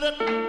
them.